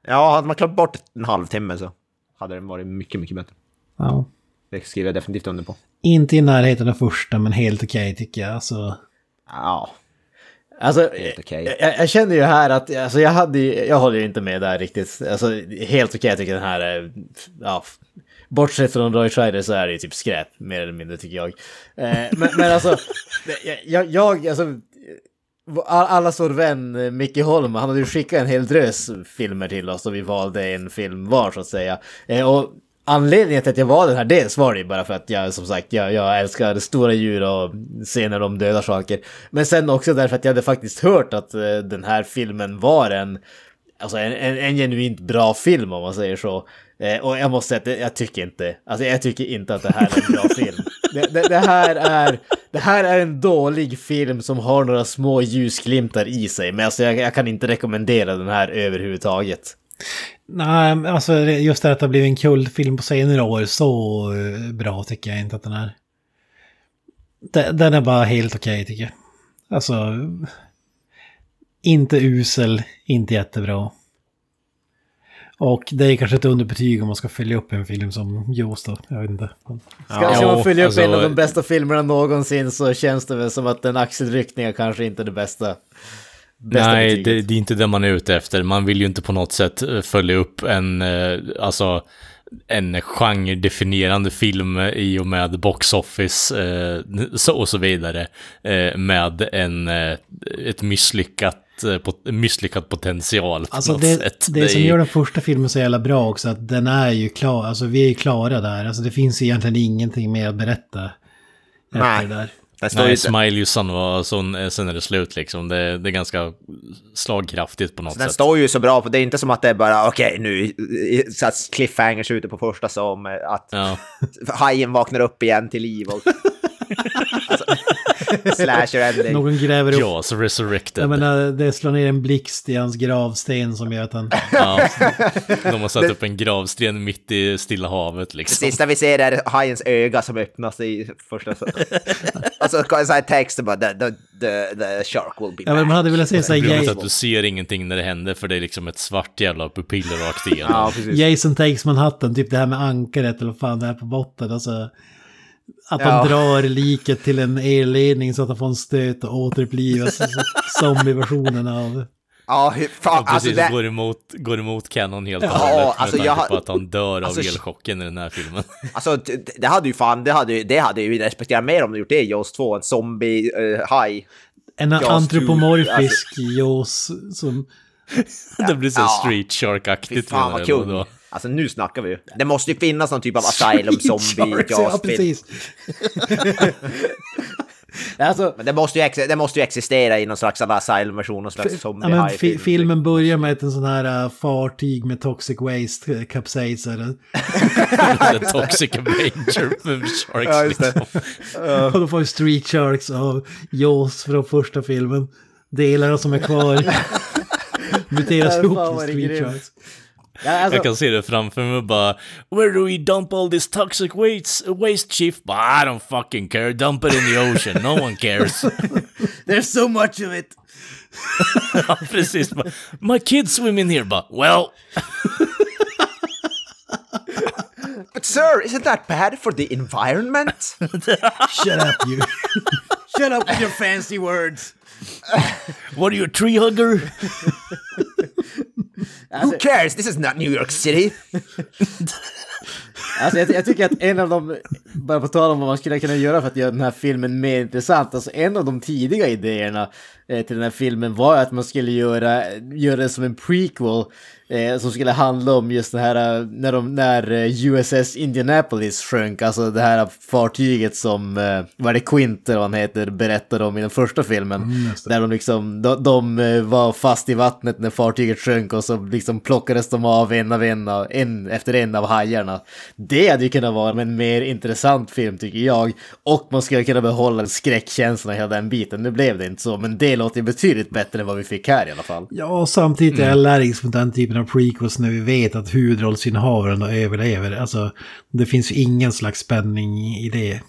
Ja, hade man klappat bort en halvtimme så hade den varit mycket, mycket bättre. Ja. Det skriver jag definitivt under på. Inte i närheten av första, men helt okej tycker jag. Alltså, Ja, Alltså, Helt okej. jag, jag känner ju här att, alltså jag hade jag håller ju inte med där riktigt. Alltså helt okej, jag tycker den här är, ja, bortsett från Roy Scheider så är det ju typ skräp, mer eller mindre tycker jag. Eh, men, men alltså, jag, jag, alltså, all- allas vår vän eh, Micke Holm, han hade ju skickat en hel drös filmer till oss och vi valde en film var så att säga. Eh, och anledningen till att jag valde den här, dels var det bara för att jag som sagt, jag, jag älskar stora djur och scener de dödar saker. Men sen också därför att jag hade faktiskt hört att eh, den här filmen var en, alltså en, en, en genuint bra film om man säger så. Eh, och jag måste säga att jag tycker inte, alltså jag tycker inte att det här är en bra film. Det, det, det, här är, det här är en dålig film som har några små ljusglimtar i sig, men alltså jag, jag kan inte rekommendera den här överhuvudtaget. Nej, alltså just det att det har blivit en kultfilm på senare år, så eh, bra tycker jag inte att den är. Den, är bara helt okej tycker jag. Alltså, inte usel, inte jättebra. Och det är kanske ett underbetyg om man ska följa upp en film som Jaws då. Jag vet inte. Ska, ska man Ja, följa upp alltså- en av de bästa filmerna någonsin så känns det väl som att en axelryckning är kanske inte det bästa. Bästa Nej, det, det är inte det man är ute efter. Man vill ju inte på något sätt eh, följa upp en, eh, alltså, en genredefinierande film i och med box office eh, och så vidare. Eh, med en, eh, ett misslyckat, pot- misslyckad potential på Alltså något det, sätt. det som är- gör den första filmen så jävla bra också, att den är ju klar, alltså vi är ju klara där. Alltså det finns egentligen ingenting mer att berätta. Efter Nej. det där. Den Nej. Smile ju sann var sån, sen är det slut liksom. Det, det är ganska slagkraftigt på något Den sätt. står ju så bra på, det är inte som att det är bara okej nu, i- så att cliffhangers ute på första som att Ja. hajen vaknar upp igen till liv och... alltså, slasher ending. Någon gräver upp, Jaws Resurrected. jag menar det slår ner en blixt i hans gravsten som gör att han... Ja, de har satt upp en gravsten mitt i Stilla havet Det liksom. sista vi ser är hajens öga som öppnas i första... alltså en sån här text bara the, the, the, the shark will be Ja, men man hade velat se så här, Problemet är Ja- att du ser ingenting när det händer för det är liksom ett svart jävla pupiller rakt igenom. Ja, precis. Jason Takes Manhattan, typ det här med ankaret eller vad fan det är på botten. Alltså, att han Ja. drar liket till en elledning så att han får en stöt och återupplivas. Alltså, Zombie-versionen av... Ja, hur fan, Ja, alltså precis, det... går, emot, går emot Canon helt och Ja, hållet med alltså, tanke jag på att han dör av alltså, elchocken i den här filmen. Alltså det, det hade ju fan, det hade, det hade ju respekterat mer om de gjort det i Jaws 2, en zombie-haj. En Jaws antropomorfisk Jaws som... det blir så Ja. street Fy shark-aktigt. fan menar vad då. Alltså nu snackar vi ju. Det måste ju finnas någon typ av asylum zombie Ja, precis. Alltså, Men det måste, ju ex, det måste ju existera i någon slags asylum-version, någon slags Ja, men fi filmen börjar med en sån här uh, fartyg med toxic waste uh. The Toxic Avenger med sharks Ja, just det. liksom. Och då får vi Street Sharks av Jaws från första filmen. Delarna som är kvar. Muteras Ja, ihop till Street. Sharks. Ja, alltså, Jag kan se det framför mig bara Where do we dump all this toxic waste, waste chief? But I don't fucking care, dump it in the ocean, no one cares. there's so much of it. ja, precis. My kids swim in here, but well. But sir, isn't that bad for the environment? Shut up you. Shut up with your fancy words. What are you, a tree hugger? Who cares? This is not New York City. Alltså jag, jag, tycker att en av de, bara på tal om vad man skulle kunna göra för att göra den här filmen mer intressant, alltså en av de tidiga idéerna eh, till den här filmen var att man skulle göra, göra det som en prequel eh, som skulle handla om just det här eh, när, de, när eh, USS Indianapolis sjönk, alltså det här fartyget som, eh, vad det, Quint eller vad han heter, berättade om i den första filmen. Mm, där de liksom, de, de, var fast i vattnet när fartyget sjönk och så liksom plockades de av en av en, av, en efter en av hajarna. Det hade ju kunnat vara en mer intressant film tycker jag. Och man skulle kunna behålla skräckkänslan i hela den biten. Nu blev det inte så, men det låter ju betydligt bättre än vad vi fick här i alla fall. Ja, och samtidigt är jag allergisk mot den typen av prequels när vi vet att huvudrollsinnehavaren överlever. Alltså, det finns ju ingen slags spänning i det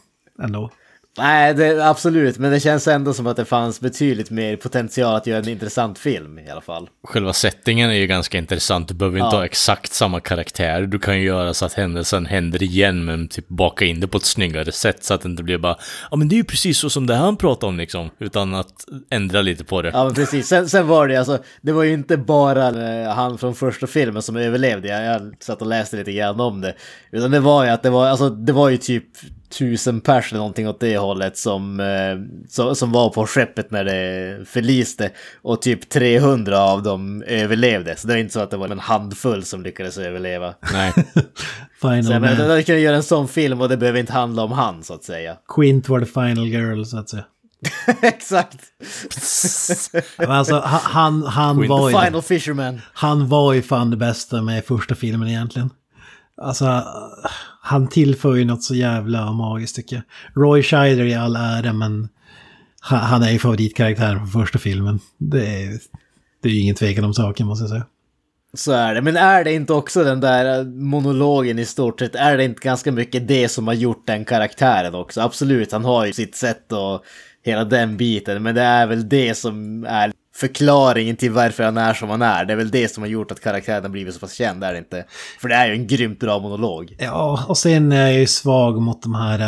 ändå. Nej, det, absolut, men det känns ändå som att det fanns betydligt mer potential att göra en intressant film i alla fall. Själva settingen är ju ganska intressant. Du behöver inte Ja. ha exakt samma karaktär. Du kan ju göra så att händelsen händer igen, men typ baka in det på ett snyggare sätt så att det inte blir bara ja men det är ju precis så som det han pratar om liksom. Utan att ändra lite på det. Ja, men precis. Sen, sen var det alltså, det var ju inte bara eh, han från första filmen som överlevde. Jag, jag satt och läste lite grann om det. Utan det var ju att det var, alltså det var ju typ tusen pers eller någonting åt det hållet som, eh, som, var på skeppet när det förliste. Och typ 300 av dem överlevde. Så det är inte så att det var en handfull som lyckades överleva. Nej. Final Så man. de kan göra en sån film och det behöver inte handla om han så att säga. Quint var the final girl, så att säga. Exakt! Men alltså, ha- han, han, var ju, Final Fisherman. han var ju fan det bästa med första filmen egentligen. Alltså, han tillför ju något så jävla magiskt tycker jag. Roy Scheider i all ära, men han, är ju favoritkaraktären från första filmen. Det är, det är ju ingen tvekan om saken måste jag säga. Så är det, men är det inte också den där monologen i stort sett, är det inte ganska mycket det som har gjort den karaktären också? Absolut, han har ju sitt sätt och hela den biten, men det är väl det som är förklaringen till varför han är som han är. Det är väl det som har gjort att karaktären blivit så pass känd, är det inte? För det är ju en grymt bra monolog. Ja, och sen är jag ju svag mot de här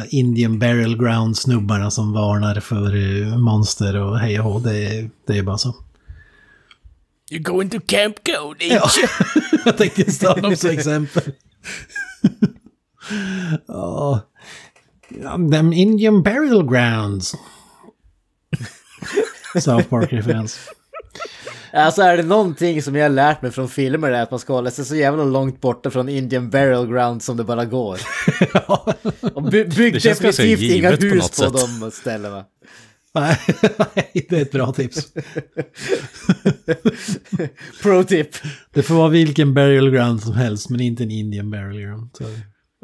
uh, Indian Burial Ground snubbarna som varnar för uh, monster och hej och hå. Det, det är ju bara så. You're going to Camp Code, Ja, jag tänkte ta dem som exempel. Ja, Them Indian Burial Grounds. South Park-referens. Alltså är det någonting som jag har lärt mig från filmer är att man ska hålla sig så jävla långt borta från Indian Burial Ground som det bara går. Och by bygg definitivt inga på hus på, sätt. de ställena. Nej, det är ett bra tips. Pro tip. Det får vara vilken burial ground som helst, men inte en Indian burial ground. Så.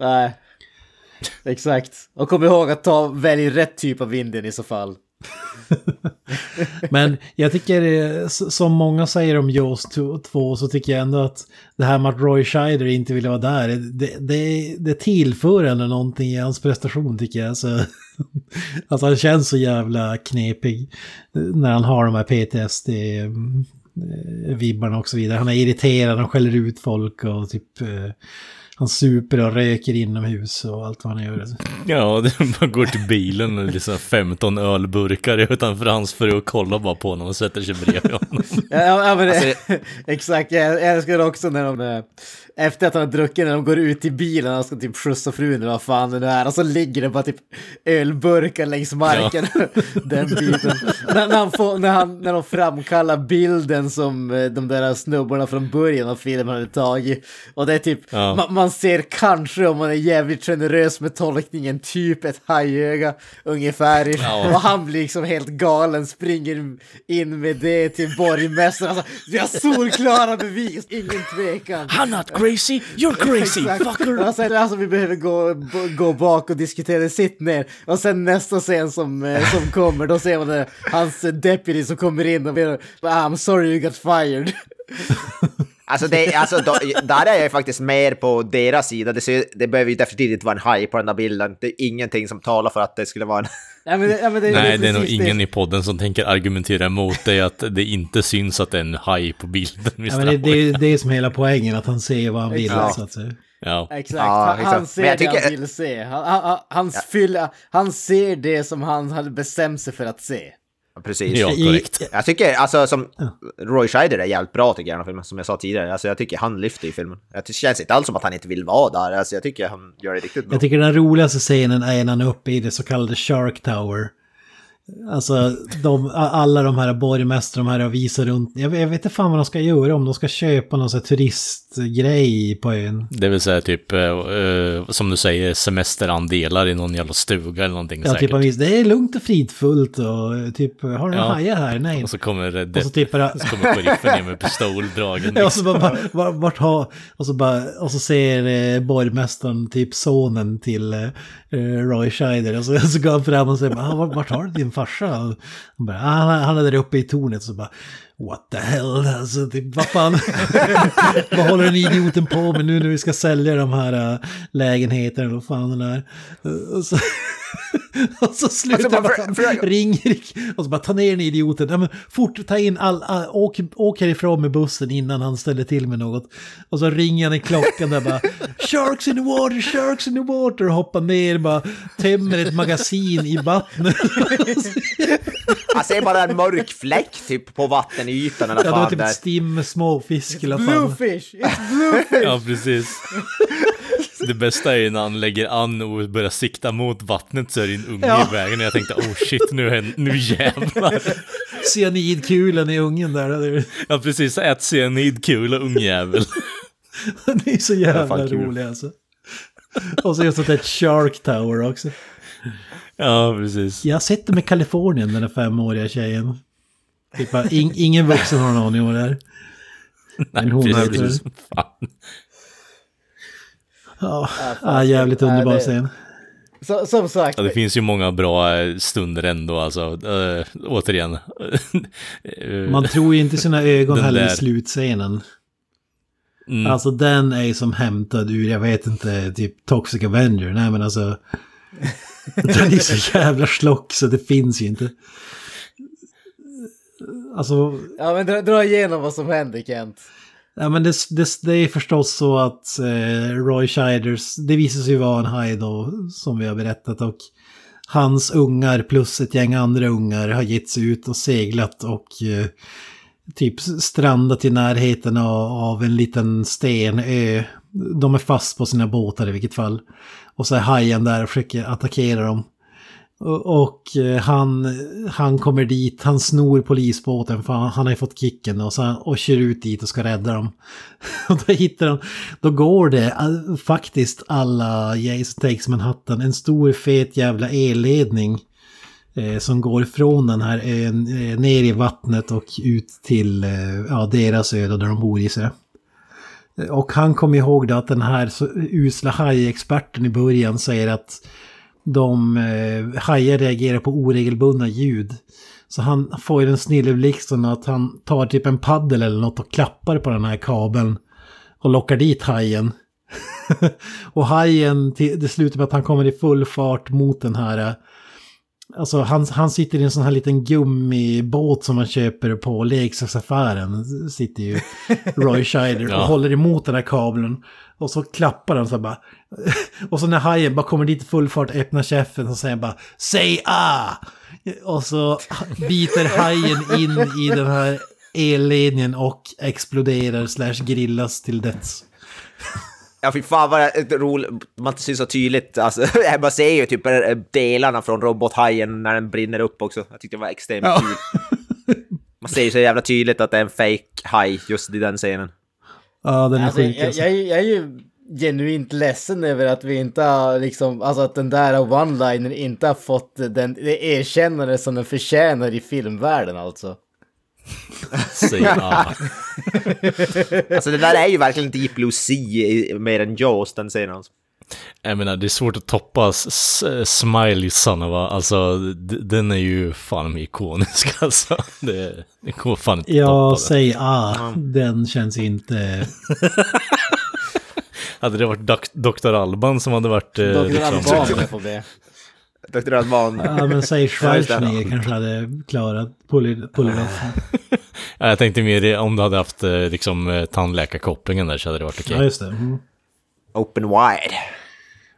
Nej. Exakt. Och kom ihåg att ta, välj rätt typ av Indien i så fall. Men jag tycker, som många säger om Jaws 2, så tycker jag ändå att det här med att Roy Scheider inte ville vara där, det, det, det tillför ändå någonting i hans prestation tycker jag. Så, alltså han känns så jävla knepig när han har de här PTSD-vibbarna eh, och så vidare. Han är irriterad, han skäller ut folk och typ... Eh, han super och röker inomhus och allt vad han gör. Ja, det, man går till bilen och liksom 15 ölburkar utanför hans fru och kollar bara på honom och sätter sig bredvid honom. Ja, ja, ja men det, Alltså, exakt, jag älskar också när de, eh, efter att han har druckit, när de går ut till bilen och ska typ skjutsa frun eller vad fan det nu är, och så ligger det bara typ ölburkar längs marken. Den biten. när, när, han får, när, han, när de framkallar bilden som eh, de där snubbarna från början av filmen hade tagit. Och det är typ, Ja. man, man ser kanske om man är jävligt generös med tolkningen, typ ett hajöga ungefär. Ja. Och han blir liksom helt galen, springer in med det till borgmästaren. Alltså, vi har solklara bevis, ingen tvekan. I'm not crazy, you're crazy, fucker! Och sen, alltså vi behöver gå, gå bak och diskutera, sitt ner. Och sen nästa scen som, eh, som kommer, då ser man det, hans eh, deputy som kommer in och ber I'm sorry you got fired. Alltså, det, alltså då, där är jag faktiskt mer på deras sida. Det, ser, det behöver ju definitivt inte vara en haj på den där bilden. Det är ingenting som talar för att det skulle vara en... Ja, men, det- ja, men det, Nej, det är nog ingen i podden som tänker argumentera emot dig att det inte syns att det är en haj på bilden. Ja, men det, det är det som är hela poängen, att han ser vad han vill. Exakt. Så att säga. Ja. Exakt, Ja, han, exakt. han ser jag det tycker- han vill se. Han, han, han, han, fylla, han ser det som han hade bestämt sig för att se. Precis. Ja, korrekt. Jag tycker, alltså som Roy Scheider är jävligt bra tycker jag i den här filmen, som jag sa tidigare. Alltså jag tycker han lyfter i filmen. Jag tycker- Det känns inte alls som att han inte vill vara där. Alltså jag tycker han gör det riktigt bra. Jag tycker den roligaste scenen är när han är uppe i det så kallade Shark Tower. Alltså de, alla de här borgmästarna de här och visar runt. Jag, jag vet inte fan vad de ska göra om de ska köpa någon sån här turistgrej på ön. Det vill säga typ, eh, eh, som du säger, semesterandelar i någon jävla stuga eller någonting Ja, säkert. typ han visar, det är lugnt och fridfullt och typ, har du några Ja. hajar här? Nej. Och så kommer, det, Och så typ så kommer sheriffen ner med pistol dragen. Ja, och så bara, bara vart, vart har, och så bara, och så ser eh, borgmästaren typ sonen till eh, eh, Eh, Roy Scheider. Och så, så går han fram och säger ah, vart, vart har du din farsa? Och han bara, ah, han, han är där uppe i tornet. Så bara What the hell, alltså typ, vad fan, vad håller den idioten på med nu när vi ska sälja de här äh, lägenheterna, och vad fan den är. Och så, och så slutar Alltså, alltså, bara han, för- för- ringer och så bara ta ner den idioten, ja, men fort ta in all, all åk, åk härifrån med bussen innan han ställer till med något. Och så ringer han i klockan där bara Sharks in the water, sharks in the water och hoppar ner bara tömmer ett magasin i vattnet. Jag ser bara en mörk fläck typ på vattenytan eller Ja, det var typ där. ett stim med småfisk eller. Bluefish! It's bluefish! Ja, precis. Det bästa är ju när han lägger an och börjar sikta mot vattnet så är det en unge Ja. i vägen och jag tänkte oh shit nu, är, nu jävlar. Cyanidkulan i ungen där. det är- Ja precis, ät cyanidkula ungjävel. Den är så jävla fan kul. rolig alltså. Och så just att det är ett Shark Tower också. Ja precis. Jag det med Kalifornien, den där femåriga tjejen. Typ, ing, ingen vuxen har någon aning om det är. Men hon precis, är Ja, ah, jävligt underbar det- scen. Så, som sagt, Ja, det finns ju många bra eh, stunder ändå alltså. Äh, återigen. Man tror ju inte sina ögon Den heller i där. slutscenen. mm, Alltså den är ju som hämtad ur, jag vet inte, typ Toxic Avenger. Nej men alltså. Den är så jävla slock så det finns ju inte. Alltså, ja men dra, dra igenom vad som händer Kent ja men det, det, det är förstås så att eh, Roy Shiders, det visar sig vara en haj då, som vi har berättat. Och hans ungar plus ett gäng andra ungar har gett sig ut och seglat och eh, typ strandat i närheten av, av en liten stenö. De är fast på sina båtar i vilket fall. Och så är hajen där och försöker attackera dem. Och, eh, han, han kommer dit, han snor polisbåten för han, han har ju fått kicken och, så, och kör ut dit och ska rädda dem. Och då hittar de, då går det faktiskt alla Jason Takes Manhattan, en stor fet jävla elledning eh, som går från den här ön eh, ner i vattnet och ut till eh, ja, deras ö där de bor i sig. Och han kommer ihåg då att den här så usla hajexperten i början säger att de eh, hajar reagerar på oregelbundna ljud. Så han får ju den snilleblixten att han tar typ en paddel eller något och klappar på den här kabeln. Och lockar dit hajen. och hajen, till, det slutar med att han kommer i full fart mot den här. Eh, Alltså han, han sitter i en sån här liten gummibåt som man köper på leksaksaffären. Sitter ju Roy Scheider och Ja. håller emot den här kabeln. Och så klappar han så bara. Och så när hajen bara kommer dit i full fart, öppnar käften och säger bara Säg ah! Och så biter hajen in i den här elledningen och exploderar slash grillas till döds. Ja fy fan vad det är roligt, man ser så tydligt, alltså, man ser ju typ delarna från robothajen när den brinner upp också. Jag tyckte det var extremt Ja. kul. Man ser ju så jävla tydligt att det är en fake haj just i den scenen. Ja, den är Alltså, sjuk jag, alltså. jag, är ju- jag är ju genuint ledsen över att vi inte har liksom, alltså att den där one-liner inte har fått den, det erkännande som den förtjänar i filmvärlden alltså. Säg ah. Alltså det där är ju verkligen Deep Blue Sea i- mer än Jaws, den scenen. Alltså. Jag menar, det är svårt att toppa Smiley Sonova. Alltså, den är ju fan ikonisk alltså. Det, det går fan inte att Ja, toppa den. säg ah, den känns inte... Hade det varit Dr. Alban som hade varit... Eh, Dr. liksom, Alban på det. Dr. Alban. Ja, men säg. Schwarzenegger kanske hade klarat pull off. Ja, jag tänkte mer om du hade haft eh, liksom eh, tandläkarkopplingen där så hade det varit okej. Ja, just det. Mm. Open wide.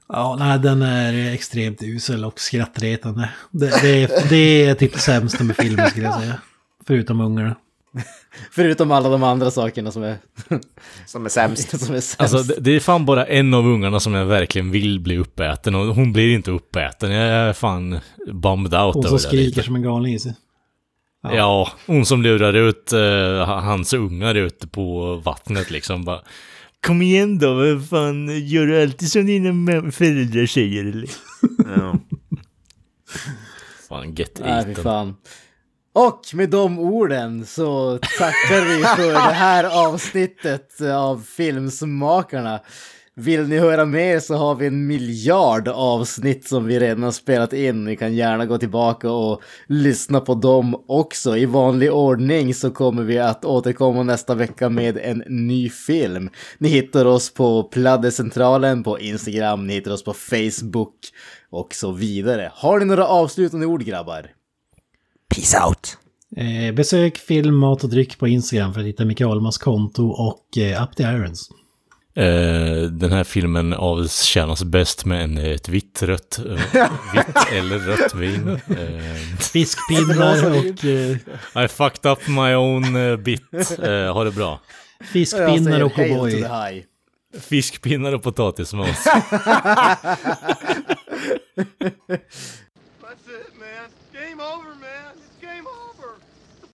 Ja, nej, den är extremt usel och skrattretande. Det, det, är, det är typ det sämsta med filmen skulle jag säga. Förutom ungarna. Förutom alla de andra sakerna som är, Som är sämst. som är sämst. Alltså det, det är fan bara en av ungarna som jag verkligen vill bli uppäten och hon blir inte uppäten. Jag är fan bummed out Hon som det lite. skriker som en galning i sig. Ja. hon som lurar ut eh, hans ungar ute på vattnet liksom bara Kom igen då, vad fan, gör du alltid som dina föräldrar säger eller? Ja. Fan, get Nej, eaten. fan. Och med de orden så tackar vi för det här avsnittet av Filmsmakarna. Vill ni höra mer så har vi en miljard avsnitt som vi redan har spelat in. Ni kan gärna gå tillbaka och lyssna på dem också. I vanlig ordning så kommer vi att återkomma nästa vecka med en ny film. Ni hittar oss på Pladdecentralen på Instagram, ni hittar oss på Facebook och så vidare. Har ni några avslutande ord grabbar? Peace out! Eh, besök film, mat och dryck på Instagram för att hitta Micke Ahlmans konto och eh, Up the Irons. Eh, den här filmen avtjänas bäst med en, ett vitt, rött, eh, vitt eller rött vin. Eh, Fiskpinnar och, eh, I fucked up my own eh, bit. Eh, ha det bra. Fiskpinnar och O'boy. Fiskpinnar och potatismos. over, man.